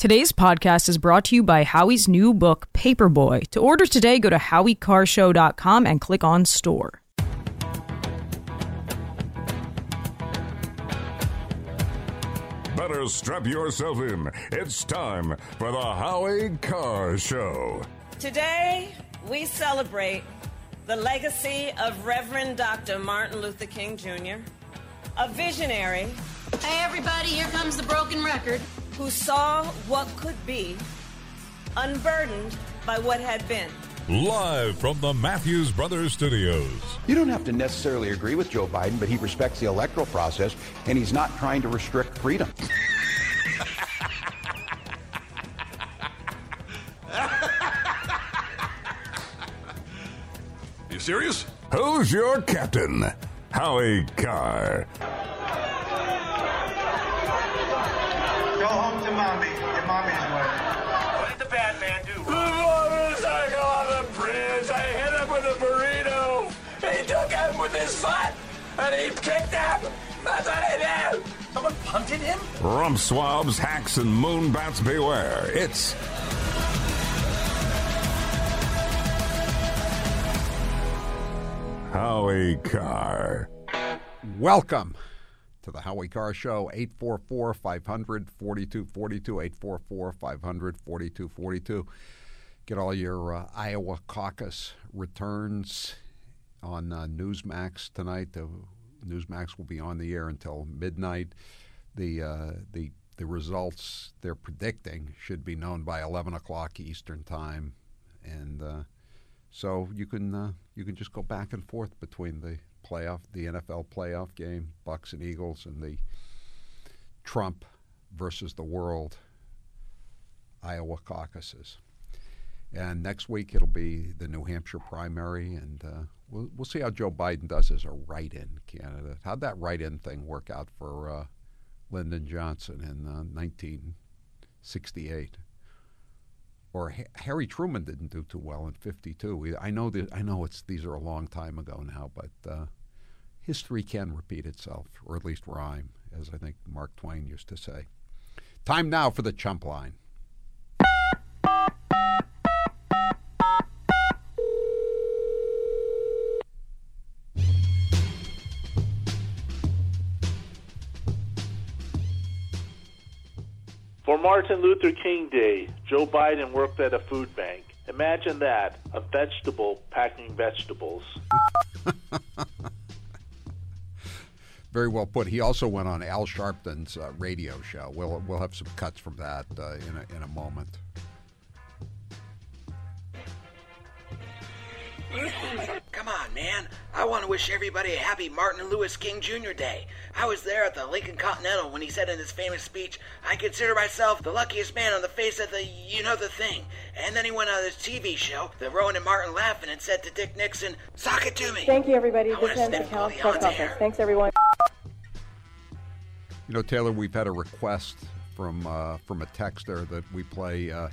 Today's podcast is brought to you by Howie's new book, Paperboy. To order today, go to howiecarrshow.com and click on store. Better strap yourself in. It's time for the Howie Carr Show. Today, we celebrate the legacy of Reverend Dr. Martin Luther King Jr., a visionary Hey, everybody, here comes the broken record. Who saw what could be, unburdened by what had been. Live from the Matthews Brothers Studios. You don't have to necessarily agree with Joe Biden, but he respects the electoral process and he's not trying to restrict freedom. You serious? Who's your captain? Howie Carr. Go home to mommy. Your mommy's waiting. What did the bad man do? The motorcycle on the bridge. I hit him with a burrito. He took him with his foot, and he kicked him. That's what he did. Someone punted him? Rump swabs, hacks, and moon bats beware. It's Howie Carr. Welcome to the Howie Carr Show, 844 500 4242, 844 500 4242. Get all your uh, Iowa caucus returns on uh, Newsmax tonight. The Newsmax will be on the air until midnight. The, uh, the, the results they're predicting should be known by 11 o'clock Eastern Time. And uh, so you can uh, you can just go back and forth between the playoff, the NFL playoff game, Bucs and Eagles, and the Trump versus the world Iowa caucuses. And next week it'll be the New Hampshire primary, and uh, we'll we'll see how Joe Biden does as a write-in candidate. How'd that write-in thing work out for uh, Lyndon Johnson in uh, 1968? Or Ha- Harry Truman didn't do too well in '52. I know that I know it's these are a long time ago now, but uh, history can repeat itself, or at least rhyme, as I think Mark Twain used to say. Time now for the chump line. For Martin Luther King Day, Joe Biden worked at a food bank. Imagine that, a vegetable packing vegetables. Very well put. He also went on Al Sharpton's uh, radio show. We'll we'll have some cuts from that uh, in a, in a moment. Come on, man. I want to wish everybody a happy Martin Lewis King Jr. Day. I was there at the Lincoln Continental when he said in his famous speech, I consider myself the luckiest man on the face of the you know the thing. And then he went on his TV show, The Rowan and Martin Laugh-In, and said to Dick Nixon, Sock it to me. Thank you, everybody. I This want to ends the sniff the Press odds Conference. here. Thanks, everyone. You know, Taylor, we've had a request from uh, from a texter that we play uh,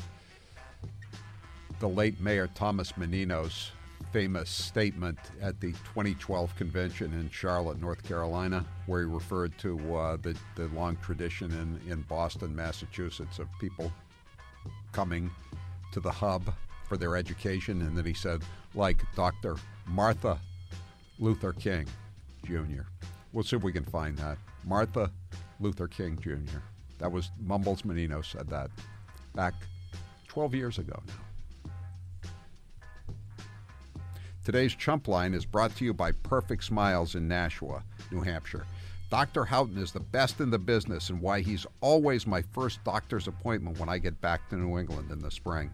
the late Mayor Thomas Menino's famous statement at the 2012 convention in Charlotte, North Carolina, where he referred to uh, the the long tradition in in Boston, Massachusetts, of people coming to the hub for their education, and then he said, like Dr. Martha Luther King Jr. We'll see if we can find that. Martha Luther King Jr. That was Mumbles Menino said that back 12 years ago now. Today's Chump Line is brought to you by Perfect Smiles in Nashua, New Hampshire. Dr. Houghton is the best in the business and why he's always my first doctor's appointment when I get back to New England in the spring.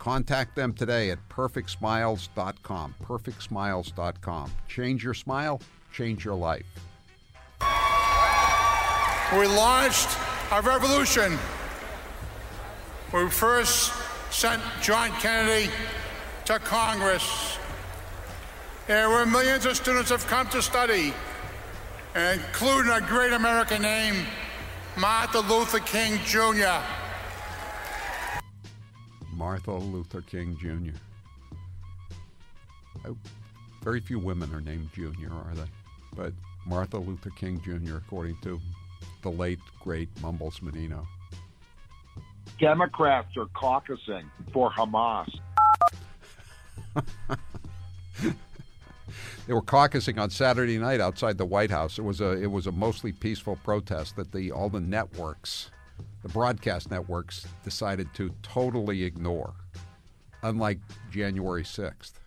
Contact them today at perfectsmiles.com. Perfectsmiles.com. Change your smile, change your life. We launched our revolution. We first sent John Kennedy to Congress. There were millions of students have come to study, including a great American name, Martha Luther King Jr. Martha Luther King Jr. I, very few women are named Junior, are they? But Martha Luther King Jr., according to the late, great Mumbles Menino. Democrats are caucusing for Hamas. they were caucusing on Saturday night outside the White House. It was a it was a mostly peaceful protest that the all the networks, the broadcast networks, decided to totally ignore, unlike January sixth.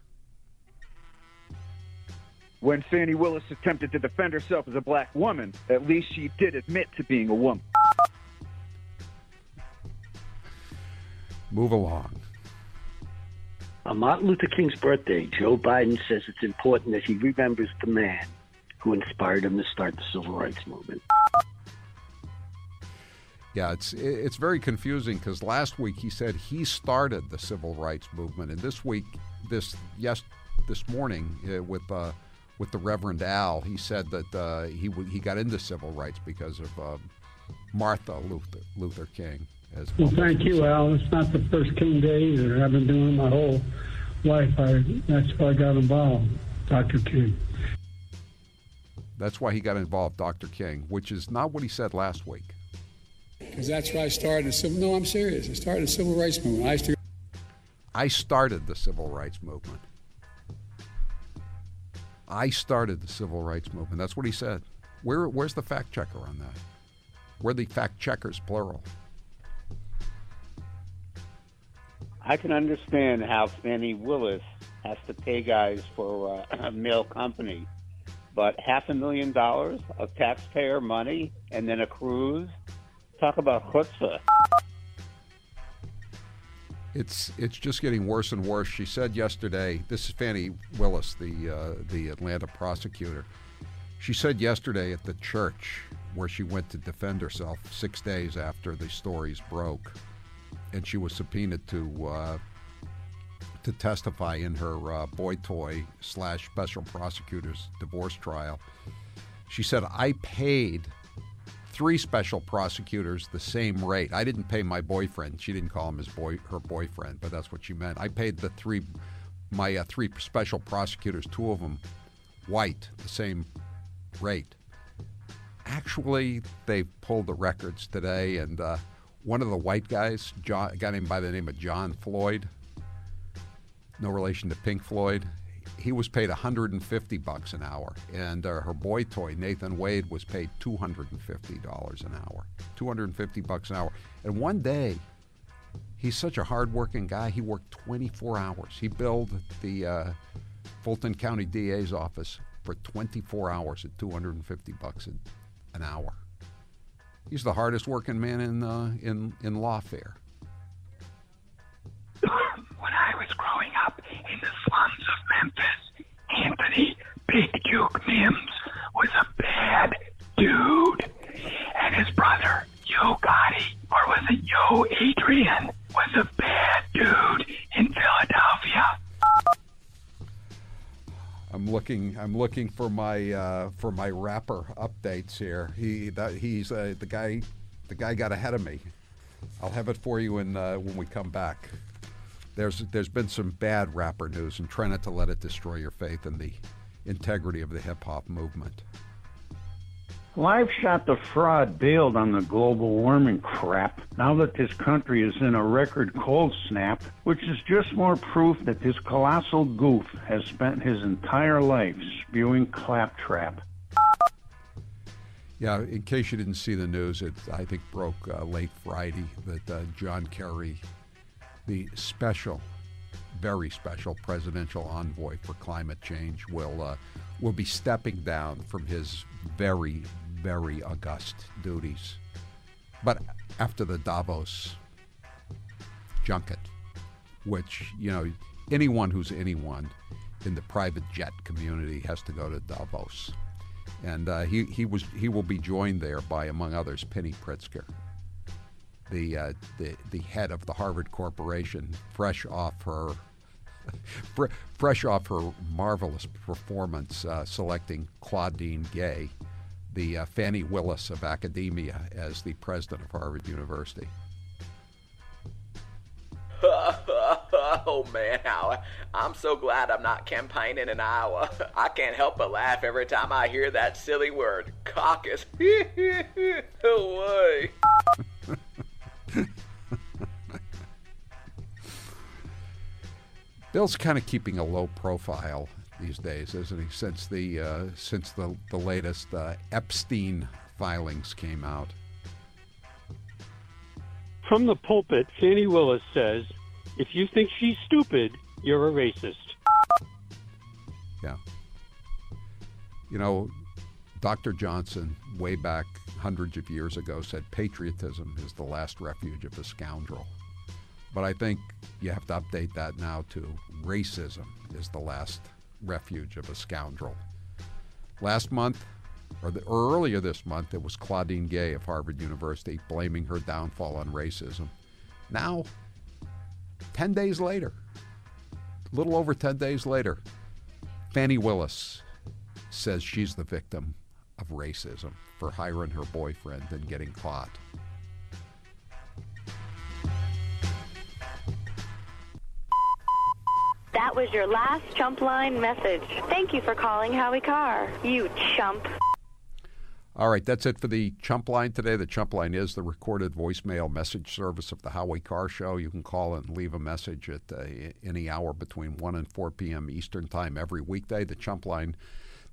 When Fani Willis attempted to defend herself as a black woman, at least she did admit to being a woman. Move along. On Martin Luther King's birthday, Joe Biden says it's important that he remembers the man who inspired him to start the civil rights movement. Yeah, it's it's very confusing because last week he said he started the civil rights movement, and this week, this yes, this morning uh, with uh, with the Reverend Al, he said that uh, he he got into civil rights because of uh, Martha Luther, Luther King. As well, thank you, Al. It's not the first King Day either. I've been doing it my whole life. I, that's why I got involved, Dr. King. That's why he got involved, Dr. King, which is not what he said last week. Because that's why I started a civil. No, I'm serious. I started a civil rights movement. I, to- I started the civil rights movement. I started the civil rights movement. That's what he said. Where, where's the fact checker on that? Where the fact checkers, plural? I can understand how Fani Willis has to pay guys for uh, a male company, but half a million dollars of taxpayer money and then a cruise? Talk about chutzpah. It's it's just getting worse and worse. She said yesterday. This is Fani Willis, the uh, the Atlanta prosecutor. She said yesterday at the church where she went to defend herself six days after the stories broke and she was subpoenaed to uh, to testify in her uh, boy toy slash special prosecutor's divorce trial. She said, "I paid three special prosecutors the same rate. I didn't pay my boyfriend. She didn't call him his boy her boyfriend, but that's what she meant. I paid the three my uh, three special prosecutors, two of them white, the same rate." Actually, they pulled the records today, and uh, one of the white guys, John, a guy named by the name of John Floyd, no relation to Pink Floyd, he was paid 150 bucks an hour, and uh, her boy toy Nathan Wade was paid 250 dollars an hour, 250 bucks an hour. And one day, he's such a hardworking guy. He worked 24 hours. He billed the uh, Fulton County DA's office for 24 hours at 250 bucks an hour. He's the hardest working man in uh, in in lawfare. when I was growing up in the slums of Memphis, Anthony Big Jook Mims was a bad dude, and his brother Yo Gotti, or was it Yo Adrian, was a bad dude I'm looking. I'm looking for my uh, for my rapper updates here. He that he's uh, the guy. The guy got ahead of me. I'll have it for you in, uh, when we come back. There's there's been some bad rapper news, and try not to let it destroy your faith in the integrity of the hip hop movement. Live shot the fraud bailed on the global warming crap now that this country is in a record cold snap, which is just more proof that this colossal goof has spent his entire life spewing claptrap. Yeah, in case you didn't see the news, it I think broke uh, late Friday that uh, John Kerry, the special, very special presidential envoy for climate change, will uh, will be stepping down from his very, very august duties. But after the Davos junket, which, you know, anyone who's anyone in the private jet community has to go to Davos. And uh, he, he, was, he will be joined there by, among others, Penny Pritzker, the, uh, the, the head of the Harvard Corporation, fresh off her fresh off her marvelous performance uh, selecting Claudine Gay, the uh, Fani Willis of academia, as the president of Harvard University. oh man, I'm so glad I'm not campaigning in Iowa. I can't help but laugh every time I hear that silly word, caucus. Bill's kind of keeping a low profile these days, isn't he? Since the uh, since the the latest uh, Epstein filings came out. From the pulpit, Fani Willis says, "If you think she's stupid, you're a racist." Yeah. You know, Dr. Johnson, way back hundreds of years ago, said patriotism is the last refuge of a scoundrel. But I think you have to update that now to racism is the last refuge of a scoundrel. Last month, or, the, earlier this month, it was Claudine Gay of Harvard University blaming her downfall on racism. Now, 10 days later, a little over 10 days later, Fani Willis says she's the victim of racism for hiring her boyfriend and getting caught. That was your last chump line message. Thank you for calling Howie Carr. You chump. All right, that's it for the Chump Line today. The Chump Line is the recorded voicemail message service of the Howie Carr Show. You can call and leave a message at uh, any hour between 1 and 4 p.m. Eastern Time every weekday. The Chump Line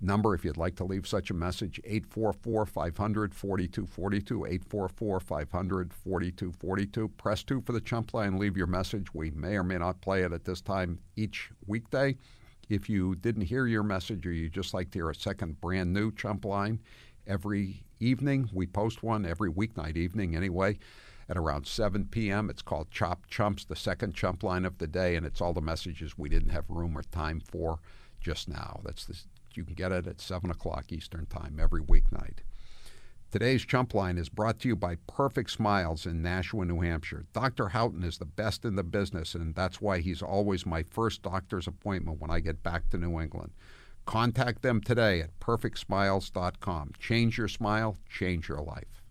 number, if you'd like to leave such a message, 844 500 4242. 844 500 4242. Press 2 for the Chump Line. Leave your message. We may or may not play it at this time each weekday. If you didn't hear your message or you just like to hear a second brand new Chump Line, every evening. We post one every weeknight evening anyway at around 7 p.m. It's called Chop Chumps, the second chump line of the day, and it's all the messages we didn't have room or time for just now. That's the, you can get it at 7 o'clock Eastern Time every weeknight. Today's Chump Line is brought to you by Perfect Smiles in Nashua, New Hampshire. Dr. Houghton is the best in the business, and that's why he's always my first doctor's appointment when I get back to New England. Contact them today at perfectsmiles.com. Change your smile, change your life.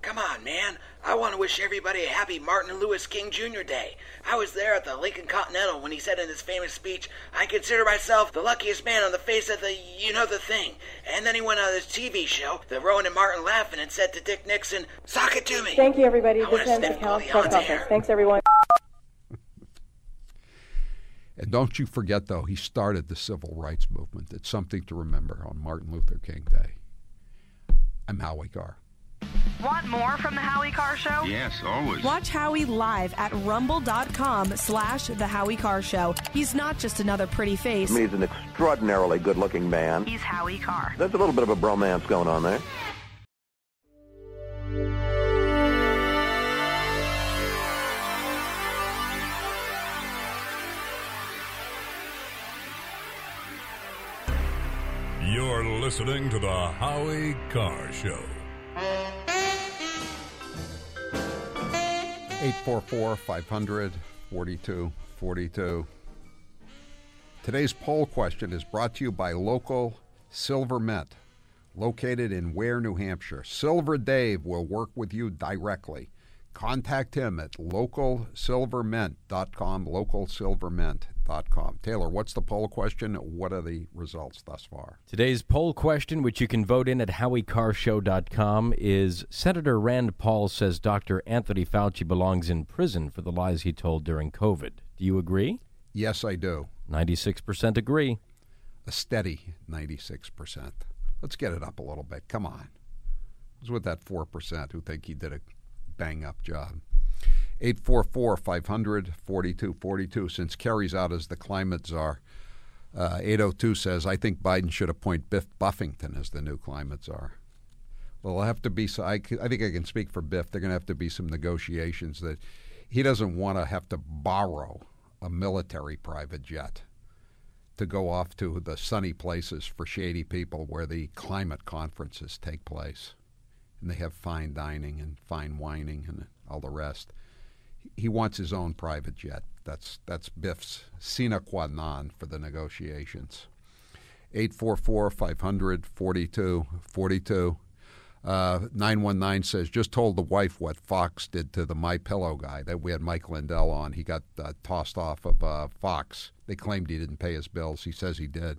Come on, man. I want to wish everybody a happy Martin Lewis King Jr. Day. I was there at the Lincoln Continental when he said in his famous speech, I consider myself the luckiest man on the face of the you know the thing. And then he went on his TV show, The Rowan and Martin Laugh-In, and said to Dick Nixon, Sock it to me. Thank you, everybody. I want This to ends sniff the Cal Press Office. Thanks, everyone. And don't you forget, though, he started the civil rights movement. It's something to remember on Martin Luther King Day. I'm Howie Carr. Want more from the Howie Carr Show? Yes, always. Watch Howie live at rumble.com slash the Howie Carr Show. He's not just another pretty face. I mean, he's an extraordinarily good-looking man. He's Howie Carr. There's a little bit of a bromance going on there. You're listening to the Howie Carr Show. 844 500 4242. Today's poll question is brought to you by local Silver Mint, located in Weare, New Hampshire. Silver Dave will work with you directly. Contact him at localsilvermint.com, Taylor, what's the poll question? What are the results thus far? Today's poll question, which you can vote in at HowieCarrshow.com, is Senator Rand Paul says Dr. Anthony Fauci belongs in prison for the lies he told during COVID. Do you agree? Yes, I do. 96% agree. A steady 96%. Let's get it up a little bit. Come on. Who's with that 4% who think he did a bang up job? 844 500 4242. Since Kerry's out as the climate czar, uh, 802 says, I think Biden should appoint Biff Buffington as the new climate czar. Well, there'll have to be, so I, I think I can speak for Biff. They're going to have to be some negotiations that he doesn't want to have to borrow a military private jet to go off to the sunny places for shady people where the climate conferences take place. And they have fine dining and fine wining and all the rest. He wants his own private jet. That's that's Biff's sine qua non for the negotiations. 844 500 4242. Uh, 919 says, just told the wife what Fox did to the My Pillow guy. That we had Mike Lindell on. He got uh, tossed off of uh, Fox. They claimed he didn't pay his bills. He says he did.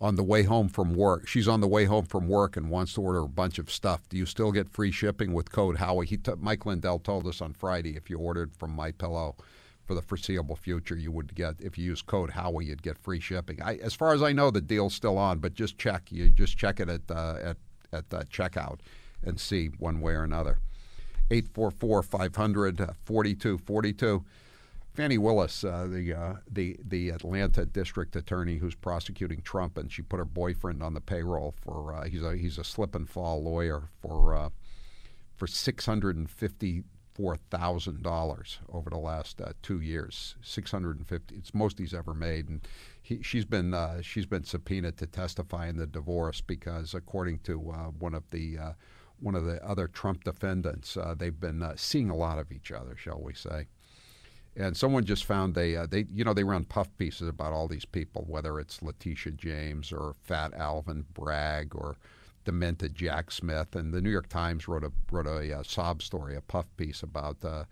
On the way home from work. She's on the way home from work and wants to order a bunch of stuff. Do you still get free shipping with code Howie? He t- Mike Lindell told us on Friday if you ordered from My Pillow for the foreseeable future, you would get if you use code Howie, you'd get free shipping. I, as far as I know, the deal's still on, but just check. You just check it at uh, at at uh, checkout and see one way or another. 844 500 4242. Fani Willis, uh, the uh, the the Atlanta district attorney who's prosecuting Trump, and she put her boyfriend on the payroll for uh, he's a he's a slip and fall lawyer for uh, for six hundred and fifty four thousand dollars over the last uh, two years. Six hundred and fifty. It's most he's ever made, and he, she's been uh, she's been subpoenaed to testify in the divorce because, according to one of the one of the other Trump defendants, they've been seeing a lot of each other, shall we say? And someone just found they uh, they you know they run puff pieces about all these people, whether it's Letitia James or Fat Alvin Bragg or demented Jack Smith. And the New York Times wrote a wrote a, uh, sob story, a puff piece about uh,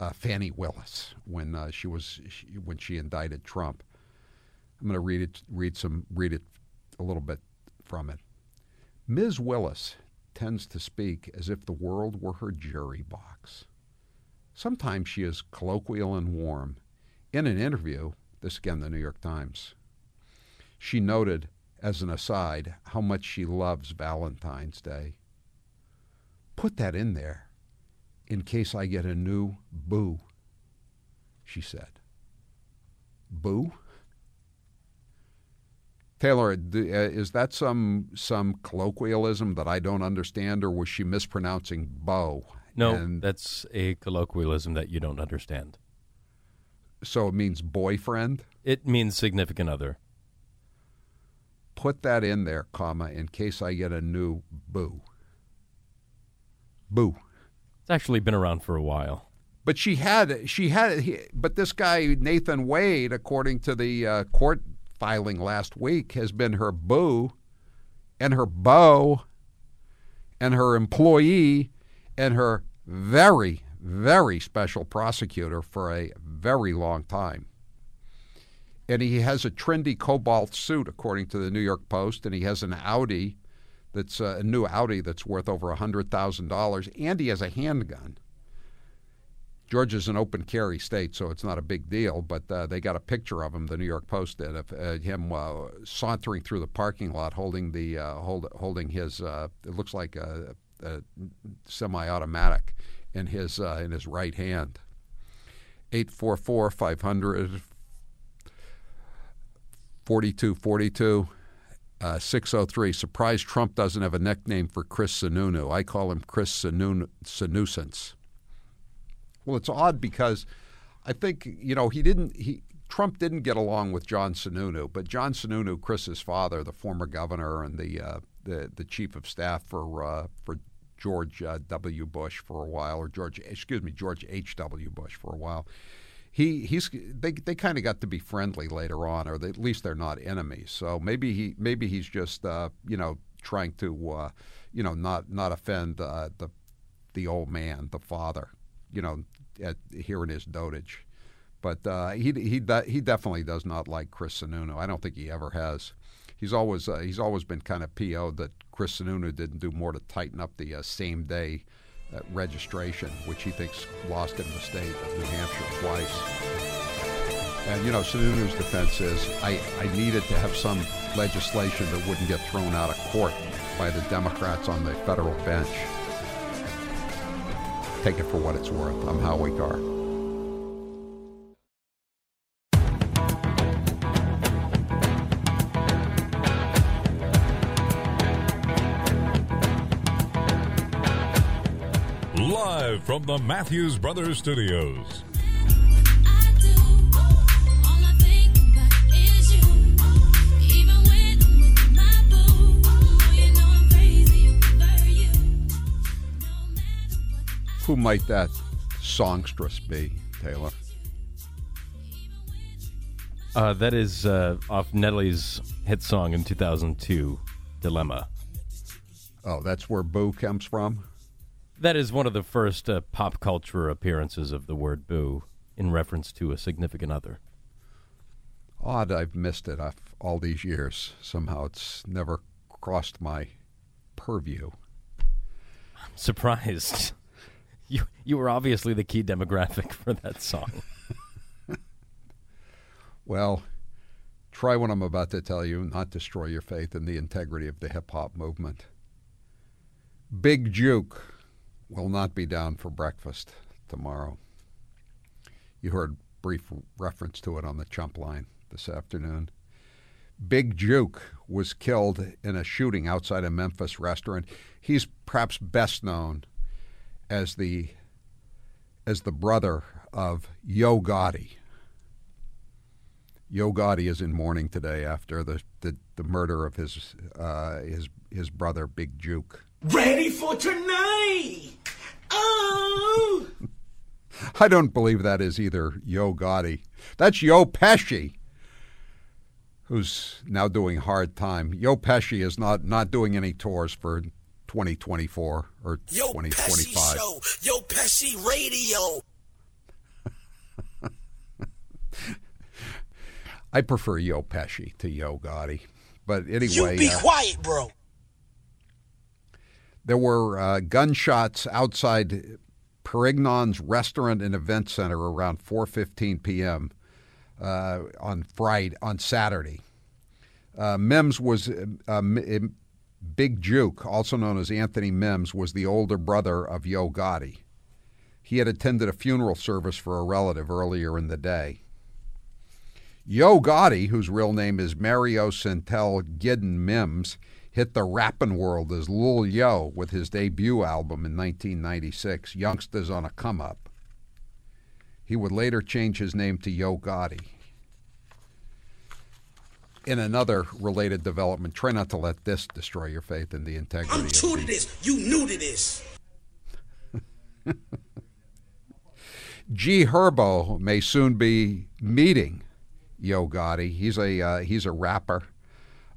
uh, Fani Willis when uh, she was she, when she indicted Trump. I'm going to read it read some read it a little bit from it. Ms. Willis tends to speak as if the world were her jury box. Sometimes she is colloquial and warm. In an interview, this again, the New York Times, she noted, as an aside, how much she loves Valentine's Day. Put that in there in case I get a new boo, she said. Boo? Taylor, uh, is that some some colloquialism that I don't understand, or was she mispronouncing bow? No, and that's a colloquialism that you don't understand. So it means boyfriend? It means significant other. Put that in there, comma, in case I get a new boo. Boo. It's actually been around for a while. But she had, she had, he, but this guy, Nathan Wade, according to the uh, court filing last week, has been her boo and her beau and her employee and her very, very special prosecutor for a very long time. And he has a trendy cobalt suit, according to the New York Post, and he has an Audi that's uh, a new Audi that's worth over $100,000, and he has a handgun. Georgia's an open carry state, so it's not a big deal. But uh, they got a picture of him. The New York Post did of uh, him uh, sauntering through the parking lot, holding the uh, hold, holding his. It looks like a, a semi-automatic in his uh, in his right hand. 844 500 4242 uh, 603. Surprised Trump doesn't have a nickname for Chris Sununu. I call him Chris Sunusance. Well, it's odd because I think, you know, he didn't, he, Trump didn't get along with John Sununu, but John Sununu, Chris's father, the former governor and the, uh, the, the chief of staff for, uh, for George uh, W. Bush for a while, or George, excuse me, George H. W. Bush for a while. He he's they they kind of got to be friendly later on, or they, at least they're not enemies. So maybe he maybe he's just uh, you know trying to uh, you know not not offend uh, the the old man, the father, you know, at, here in his dotage. But uh, he he he definitely does not like Chris Sununu. I don't think he ever has he's always uh, he's always been kind of PO'd that Chris Sununu didn't do more to tighten up the uh, same day uh, registration, which he thinks lost him the state of New Hampshire twice. And you know, Sununu's defense is I, I needed to have some legislation that wouldn't get thrown out of court by the Democrats on the federal bench. Take it for what it's worth. I'm Howie Carr. From the Matthews Brothers Studios. Who might that songstress be, Taylor? Uh, that is uh, off Nelly's hit song in 2002, Dilemma. Oh, that's where Boo comes from? That is one of the first uh, pop culture appearances of the word boo in reference to a significant other. Odd I've missed it all these years. Somehow it's never crossed my purview. I'm surprised. You you were obviously the key demographic for that song. Well, try what I'm about to tell you, not destroy your faith in the integrity of the hip hop movement. Big Jook will not be down for breakfast tomorrow. You heard brief reference to it on the chump line this afternoon. Big Jook was killed in a shooting outside a Memphis restaurant. He's perhaps best known as the as the brother of Yo Gotti. Yo Gotti is in mourning today after the, the, the murder of his uh, his his brother Big Jook. Ready for tonight? Oh! I don't believe that is either Yo Gotti. That's Yo Pesci, who's now doing hard time. Yo Pesci is not not doing any tours for 2024 or Yo 2025. Pesci show. Yo Pesci radio. I prefer Yo Pesci to Yo Gotti, but anyway, You be uh, quiet, bro. There were uh, gunshots outside Perignon's Restaurant and Event Center around 4:15 p.m. Uh, on Friday on Saturday. Uh, Mims was uh, M- Big Jook, also known as Anthony Mims, was the older brother of Yo Gotti. He had attended a funeral service for a relative earlier in the day. Yo Gotti, whose real name is Mario Sentell Giden Mims, hit the rapping world as Lil Yo with his debut album in 1996, Youngsters on a Come Up. He would later change his name to Yo Gotti. In another related development, try not to let this destroy your faith in the integrity I'm of true to this. You new to this. G Herbo may soon be meeting Yo Gotti. He's a uh, he's a rapper.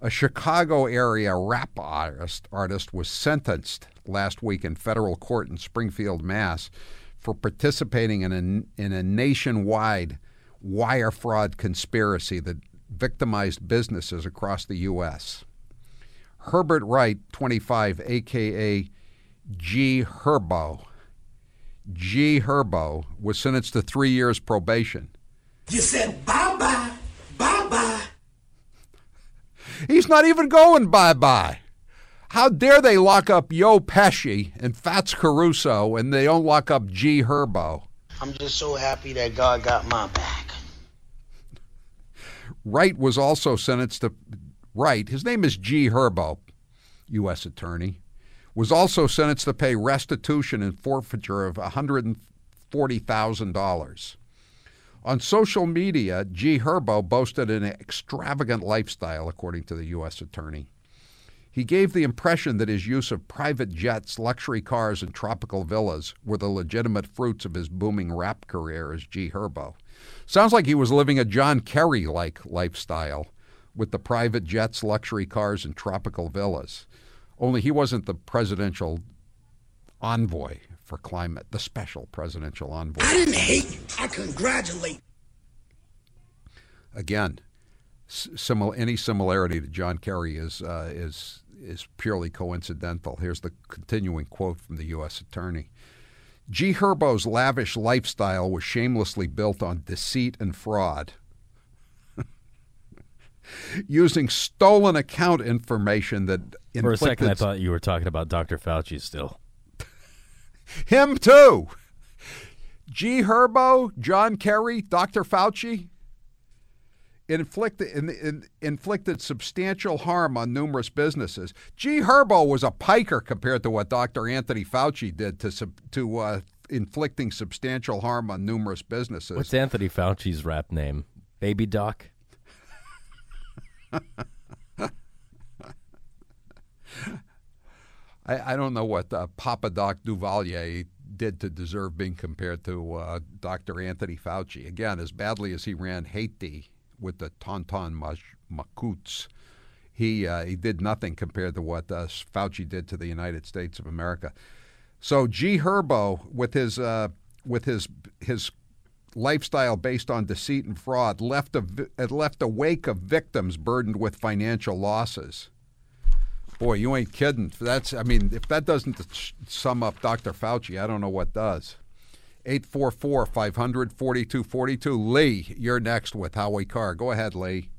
A Chicago area rap artist artist was sentenced last week in federal court in Springfield, Mass, for participating in a in a nationwide wire fraud conspiracy that victimized businesses across the U.S. Herbert Wright, 25, aka G Herbo. G. Herbo was sentenced to three years probation. You said bye bye. He's not even going bye bye. How dare they lock up Yo Pesci and Fats Caruso and they don't lock up G. Herbo? I'm just so happy that God got my back. Wright was also sentenced to Wright. His name is G. Herbo, U.S. Attorney. Was also sentenced to pay restitution and forfeiture of $140,000. On social media, G. Herbo boasted an extravagant lifestyle, according to the U.S. Attorney. He gave the impression that his use of private jets, luxury cars, and tropical villas were the legitimate fruits of his booming rap career as G. Herbo. Sounds like he was living a John Kerry like lifestyle with the private jets, luxury cars, and tropical villas. Only he wasn't the presidential envoy for climate, the special presidential envoy. I didn't hate you. I congratulate. Again, simil- any similarity to John Kerry is uh, is is purely coincidental. Here's the continuing quote from the U.S. Attorney. G. Herbo's lavish lifestyle was shamelessly built on deceit and fraud. Using stolen account information that For a second, I thought you were talking about Dr. Fauci still. Him too. G. Herbo, John Kerry, Dr. Fauci inflicted in, in, inflicted substantial harm on numerous businesses. G. Herbo was a piker compared to what Dr. Anthony Fauci did to to uh, inflicting substantial harm on numerous businesses. What's Anthony Fauci's rap name? Baby Doc? I, I don't know what uh, Papa Doc Duvalier did to deserve being compared to uh, Dr. Anthony Fauci. Again, as badly as he ran Haiti with the Tonton Macoutes, he uh, he did nothing compared to what uh, Fauci did to the United States of America. So G. Herbo, with his uh, with his his lifestyle based on deceit and fraud left a left a wake of victims burdened with financial losses. Boy, you ain't kidding. That's I mean, if that doesn't sum up Dr. Fauci, I don't know what does. 844 500 4242. Lee, you're next with Howie Carr. Go ahead, Lee.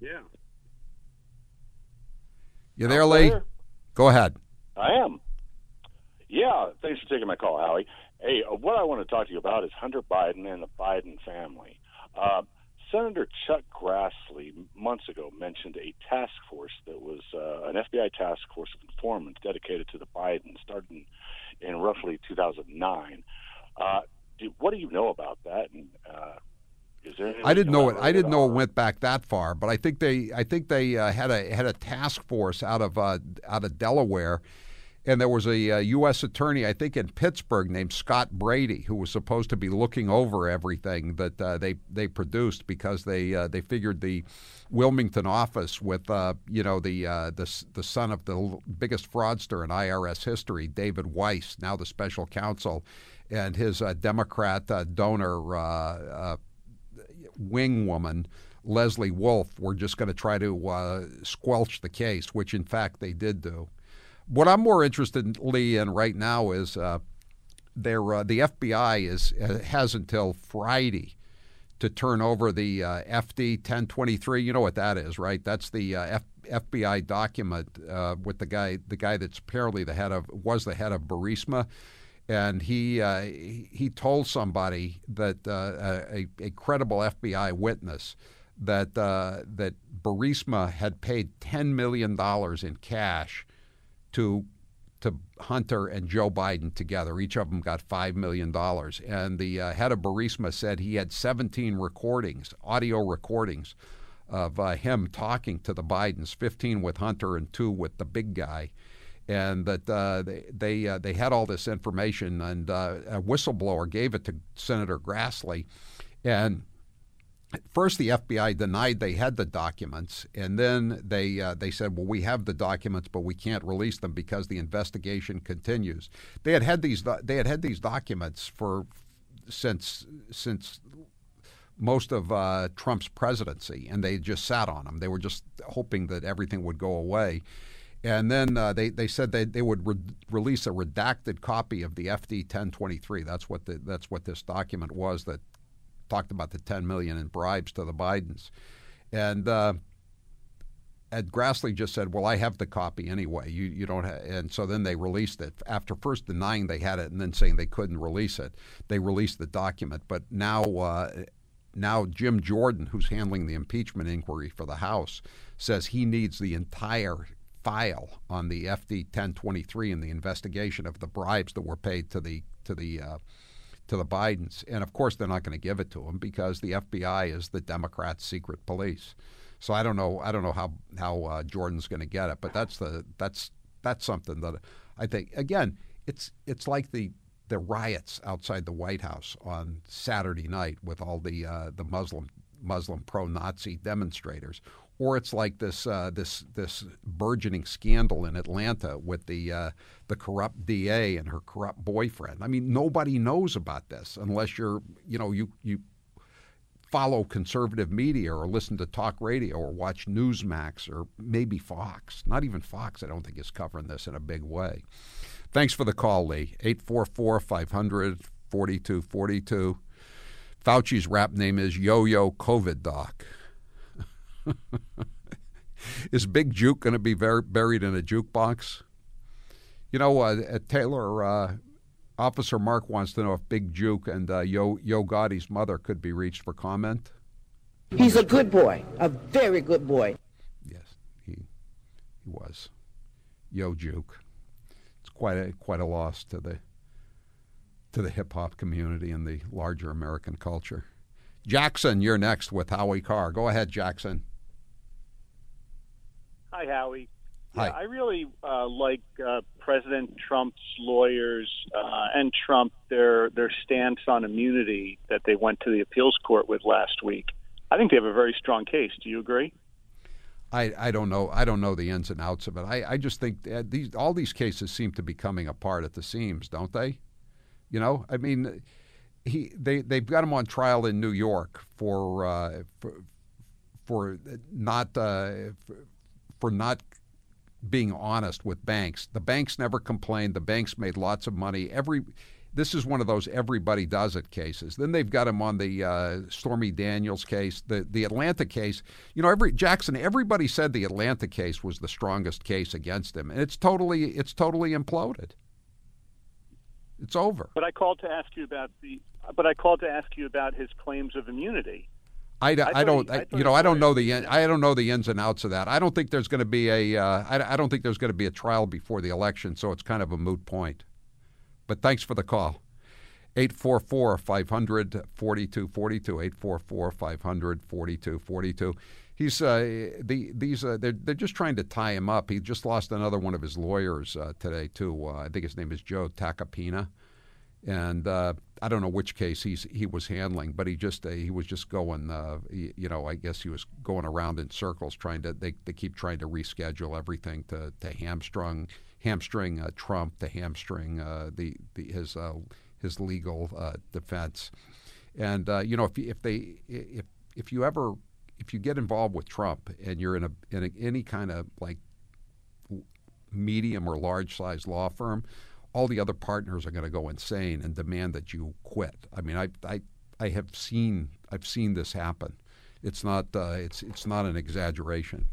Yeah. You there, Lee? there. Go ahead. I am. Yeah, thanks for taking my call, Howie. Hey, uh, what I want to talk to you about is Hunter Biden and the Biden family. Uh, Senator Chuck Grassley months ago mentioned a task force that was uh, an FBI task force of informants dedicated to the Bidens, starting in roughly 2009. Uh, do, what do you know about that? And uh, is there? I didn't know it. I didn't know it went back that far, but I think they. I think they uh, had a had a task force out of uh, out of Delaware, and there was a uh, U.S. attorney, I think in Pittsburgh, named Scott Brady, who was supposed to be looking over everything that uh, they they produced because they uh, they figured the Wilmington office with uh, you know the uh, the the son of the biggest fraudster in IRS history, David Weiss, now the special counsel, and his uh, Democrat donor. Wing woman, Lesley Wolf, were just going to try to squelch the case, which in fact they did do. What I'm more interested, in right now is uh, uh, the FBI is uh, has until Friday to turn over the uh, FD 1023. You know what that is, right? That's the uh, F- FBI document uh, with the guy the guy that's apparently the head of was the head of Burisma and he uh, he told somebody that uh, a, a credible FBI witness that that Burisma had paid ten million dollars in cash to to Hunter and Joe Biden together. Each of them got five million dollars, and the uh, head of Burisma said he had seventeen recordings, audio recordings. Of uh, him talking to the Bidens, 15 with Hunter and two with the big guy and that uh, they they, uh, they had all this information, and uh, a whistleblower gave it to Senator Grassley, and first the FBI denied they had the documents, and then they uh, they said, well, we have the documents, but we can't release them because the investigation continues. They had had these they had had these documents for since since most of uh, Trump's presidency, and they just sat on them. They were just hoping that everything would go away. And then uh, they, they said they, they would re- release a redacted copy of the FD 1023. That's what the, that's what this document was that talked about the 10 million in bribes to the Bidens. And uh, Ed Grassley just said, "Well, I have the copy anyway. You you don't." Ha-. And so then they released it after first denying they had it and then saying they couldn't release it. They released the document, but now uh, now Jim Jordan, who's handling the impeachment inquiry for the House, says he needs the entire file on the FD 1023 and the investigation of the bribes that were paid to the to the uh, to the Bidens. And of course, they're not going to give it to him because the FBI is the Democrats' secret police. So I don't know. I don't know how how uh, Jordan's going to get it, but that's the that's that's something that I think again. It's it's like the the riots outside the White House on Saturday night with all the uh, the Muslim Muslim pro-Nazi demonstrators, or it's like this uh, this this burgeoning scandal in Atlanta with the uh, the corrupt DA and her corrupt boyfriend. I mean, nobody knows about this unless you're you know you you follow conservative media or listen to talk radio or watch Newsmax or maybe Fox. Not even Fox, I don't think, is covering this in a big way. Thanks for the call, Lee. 844 500 4242. Fauci's rap name is Yo Yo COVID Doc. is Big Jook going to be ver- buried in a jukebox? You know, uh, uh, Taylor, uh, Officer Mark wants to know if Big Jook and uh, Yo, Yo Gotti's mother could be reached for comment. He's a good boy, a very good boy. Yes, he, he was Yo Juke. It's quite a quite a loss to the to the hip hop community and the larger American culture. Jackson, you're next with Howie Carr. Go ahead, Jackson. Hi, Howie. Hi. Yeah, I really uh, like uh, President Trump's lawyers uh, and Trump their their stance on immunity that they went to the appeals court with last week. I think they have a very strong case. Do you agree? I, I don't know I don't know the ins and outs of it. I, I just think that these all these cases seem to be coming apart at the seams, don't they? You know, I mean, he they they've got him on trial in New York for uh, for, for not uh, for, for not being honest with banks. The banks never complained. The banks made lots of money. Every this is one of those everybody does it cases. Then they've got him on the uh, Stormy Daniels case, the the Atlanta case. You know, every Jackson, everybody said the Atlanta case was the strongest case against him, and it's totally it's totally imploded. It's over. But I called to ask you about the. But I called to ask you about his claims of immunity. I, I, I don't I you know I don't know the in- I don't know the ins and outs of that. I don't think there's going to be a uh, I, I don't think there's going to be a trial before the election, so it's kind of a moot point. But thanks for the call. 844 500 4242 844 500 4242 He's uh, the these uh, they're they're just trying to tie him up. He just lost another one of his lawyers uh, today too. Uh, I think his name is Joe Tacopina, and uh, I don't know which case he's he was handling, but he just uh, he was just going. Uh, y- you know, I guess he was going around in circles trying to. They, they keep trying to reschedule everything to to hamstring hamstring uh, Trump, to hamstring uh, the, the his uh, his legal uh, defense. And you know, if if they if if you ever if you get involved with Trump and you're in a in a, any kind of like medium or large size law firm, all the other partners are going to go insane and demand that you quit. I mean, I I I have seen I've seen this happen. It's not uh, it's it's not an exaggeration.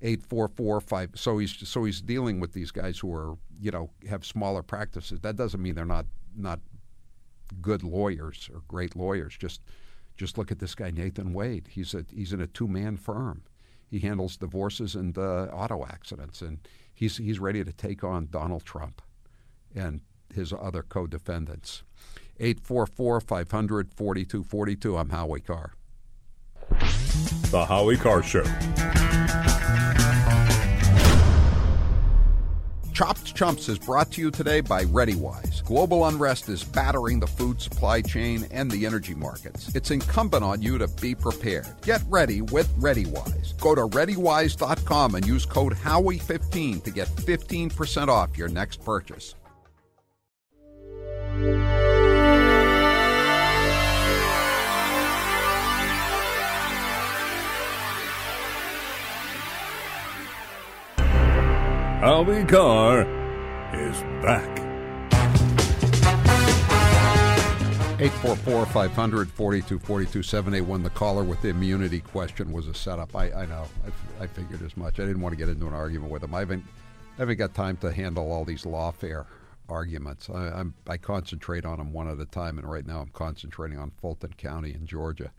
Eight four four five. So he's so he's dealing with these guys who are you know have smaller practices. That doesn't mean they're not not good lawyers or great lawyers. Just just look at this guy Nathan Wade. He's a he's in a two man firm. He handles divorces and uh, auto accidents, and he's he's ready to take on Donald Trump and his other co-defendants. 844 500 4242. I'm Howie Carr. The Howie Carr Show. Chopped Chumps is brought to you today by ReadyWise. Global unrest is battering the food supply chain and the energy markets. It's incumbent on you to be prepared. Get ready with ReadyWise. Go to ReadyWise.com and use code Howie15 to get 15% off your next purchase. Howie Carr is back. 844 500 4242 781. The caller with the immunity question was a setup. I, I know. I figured as much. I didn't want to get into an argument with him. I haven't, I haven't got time to handle all these lawfare arguments. I, I'm, I concentrate on them one at a time, and right now I'm concentrating on Fulton County in Georgia.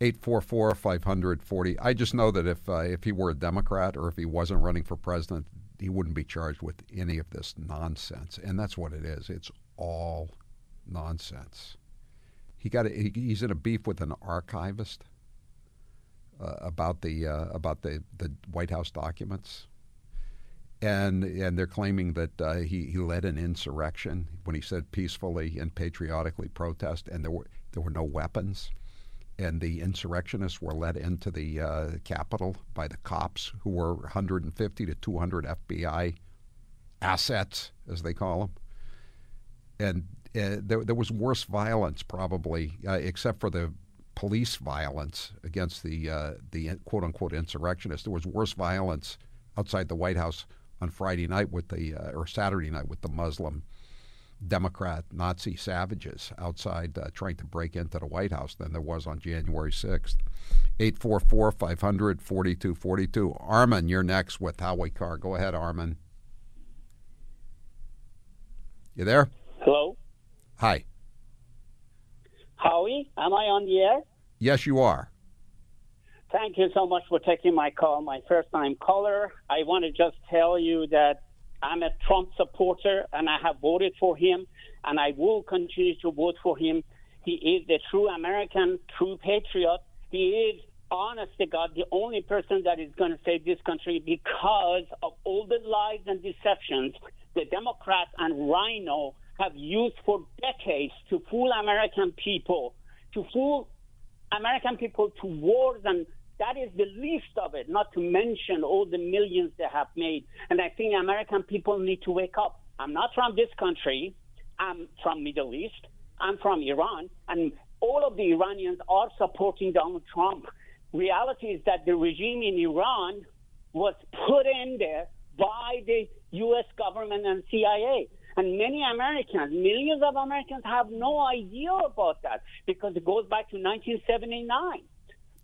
844 540. I just know that if, uh, if he were a Democrat or if he wasn't running for president, he wouldn't be charged with any of this nonsense. And that's what it is. It's all nonsense. He got a, he, he's in a beef with an archivist uh, about the uh, about the, the White House documents, and and they're claiming that uh, he he led an insurrection when he said peacefully and patriotically protest, and there were there were no weapons, and the insurrectionists were led into the uh, Capitol by the cops who were 150 to 200 FBI assets, as they call them, and uh, there, there was worse violence probably, uh, except for the police violence against the uh, the quote unquote insurrectionists. There was worse violence outside the White House on Friday night with the uh, or Saturday night with the Muslim Democrat Nazi savages outside uh, trying to break into the White House than there was on January 6th. 844 500 4242. Armin, you're next with Howie Carr. Go ahead, Armin. You there? Hello, Hi. Howie. Am I on the air? Yes, you are. Thank you so much for taking my call. My first time caller. I want to just tell you that I'm a Trump supporter and I have voted for him and I will continue to vote for him. He is the true American, true patriot. He is, honest to God, the only person that is going to save this country because of all the lies and deceptions the Democrats and RINO have used for decades to fool American people, to fool American people to wars, and that is the least of it, not to mention all the millions they have made. And I think American people need to wake up. I'm not from this country. I'm from Middle East. I'm from Iran, and all of the Iranians are supporting Donald Trump. Reality is that the regime in Iran was put in there by the U.S. government and CIA. And many Americans, millions of Americans, have no idea about that because it goes back to 1979.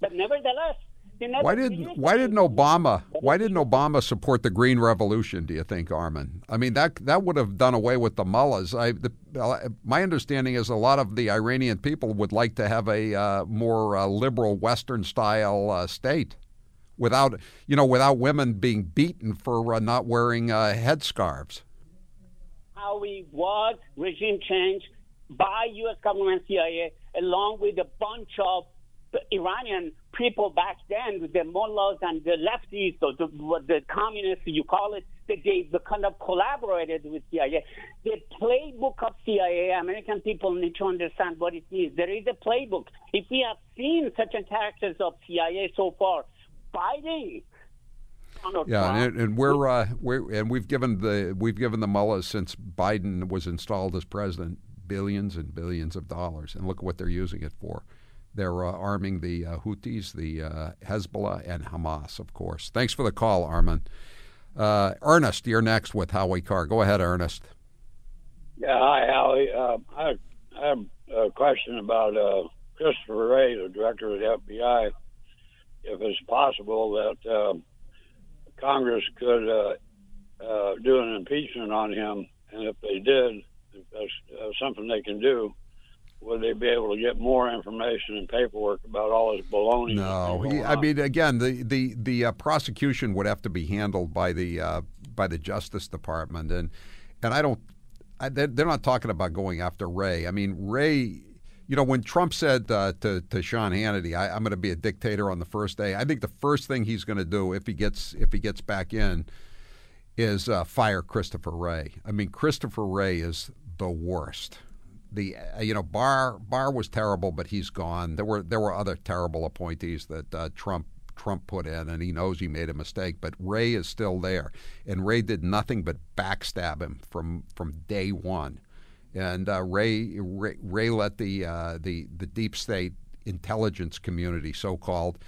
But nevertheless, they never Why didn't Why didn't Obama Why didn't Obama support the Green Revolution? Do you think, Armin? I mean that that would have done away with the mullahs. I, the, my understanding is a lot of the Iranian people would like to have a uh, more uh, liberal Western style uh, state, without you know without women being beaten for uh, not wearing uh, headscarves. How we was regime change by U.S. government CIA, along with a bunch of Iranian people back then, the mullahs and the lefties, or the, the communists, you call it, they, they kind of collaborated with CIA. The playbook of CIA, American people need to understand what it is. There is a playbook. If we have seen certain characters of CIA so far, Biden yeah, and, and, we're uh, we're and we've given the we've given the mullahs since Biden was installed as president billions and billions of dollars, and look what they're using it for. They're uh, arming the uh, Houthis, the uh, Hezbollah, and Hamas, of course. Thanks for the call, Armin. Uh, Ernest, you're next with Howie Carr. Go ahead, Ernest. Yeah, hi, Howie. Uh, I, I, have a question about uh, Christopher Wray, the director of the FBI. If it's possible that Congress could do an impeachment on him, and if they did, if that's something they can do, would they be able to get more information and paperwork about all this baloney? No, I mean, again, the the the uh, prosecution would have to be handled by the uh, by the Justice Department, and and I don't, I, they're, they're not talking about going after Wray. I mean, Wray. You know, when Trump said uh, to, to Sean Hannity, I, "I'm going to be a dictator on the first day," I think the first thing he's going to do if he gets if he gets back in is uh, fire Christopher Wray. I mean, Christopher Wray is the worst the uh, you know Barr Barr was terrible, but he's gone. There were there were other terrible appointees that uh, Trump Trump put in, and he knows he made a mistake. But Wray is still there, and Wray did nothing but backstab him from from day one. And uh, Wray, Wray, Wray let the uh, the the deep state intelligence community, so called,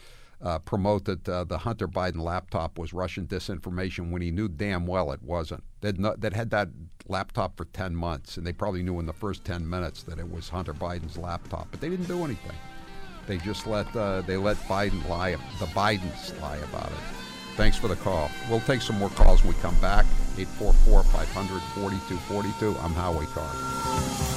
uh, promote that uh, the Hunter Biden laptop was Russian disinformation when he knew damn well it wasn't. They'd, not, they'd had that laptop for 10 months, and they probably knew in the first 10 minutes that it was Hunter Biden's laptop, but they didn't do anything. They just let uh, they let Biden lie. The Bidens lie about it. Thanks for the call. We'll take some more calls when we come back. 844 500 4242. I'm Howie Carr.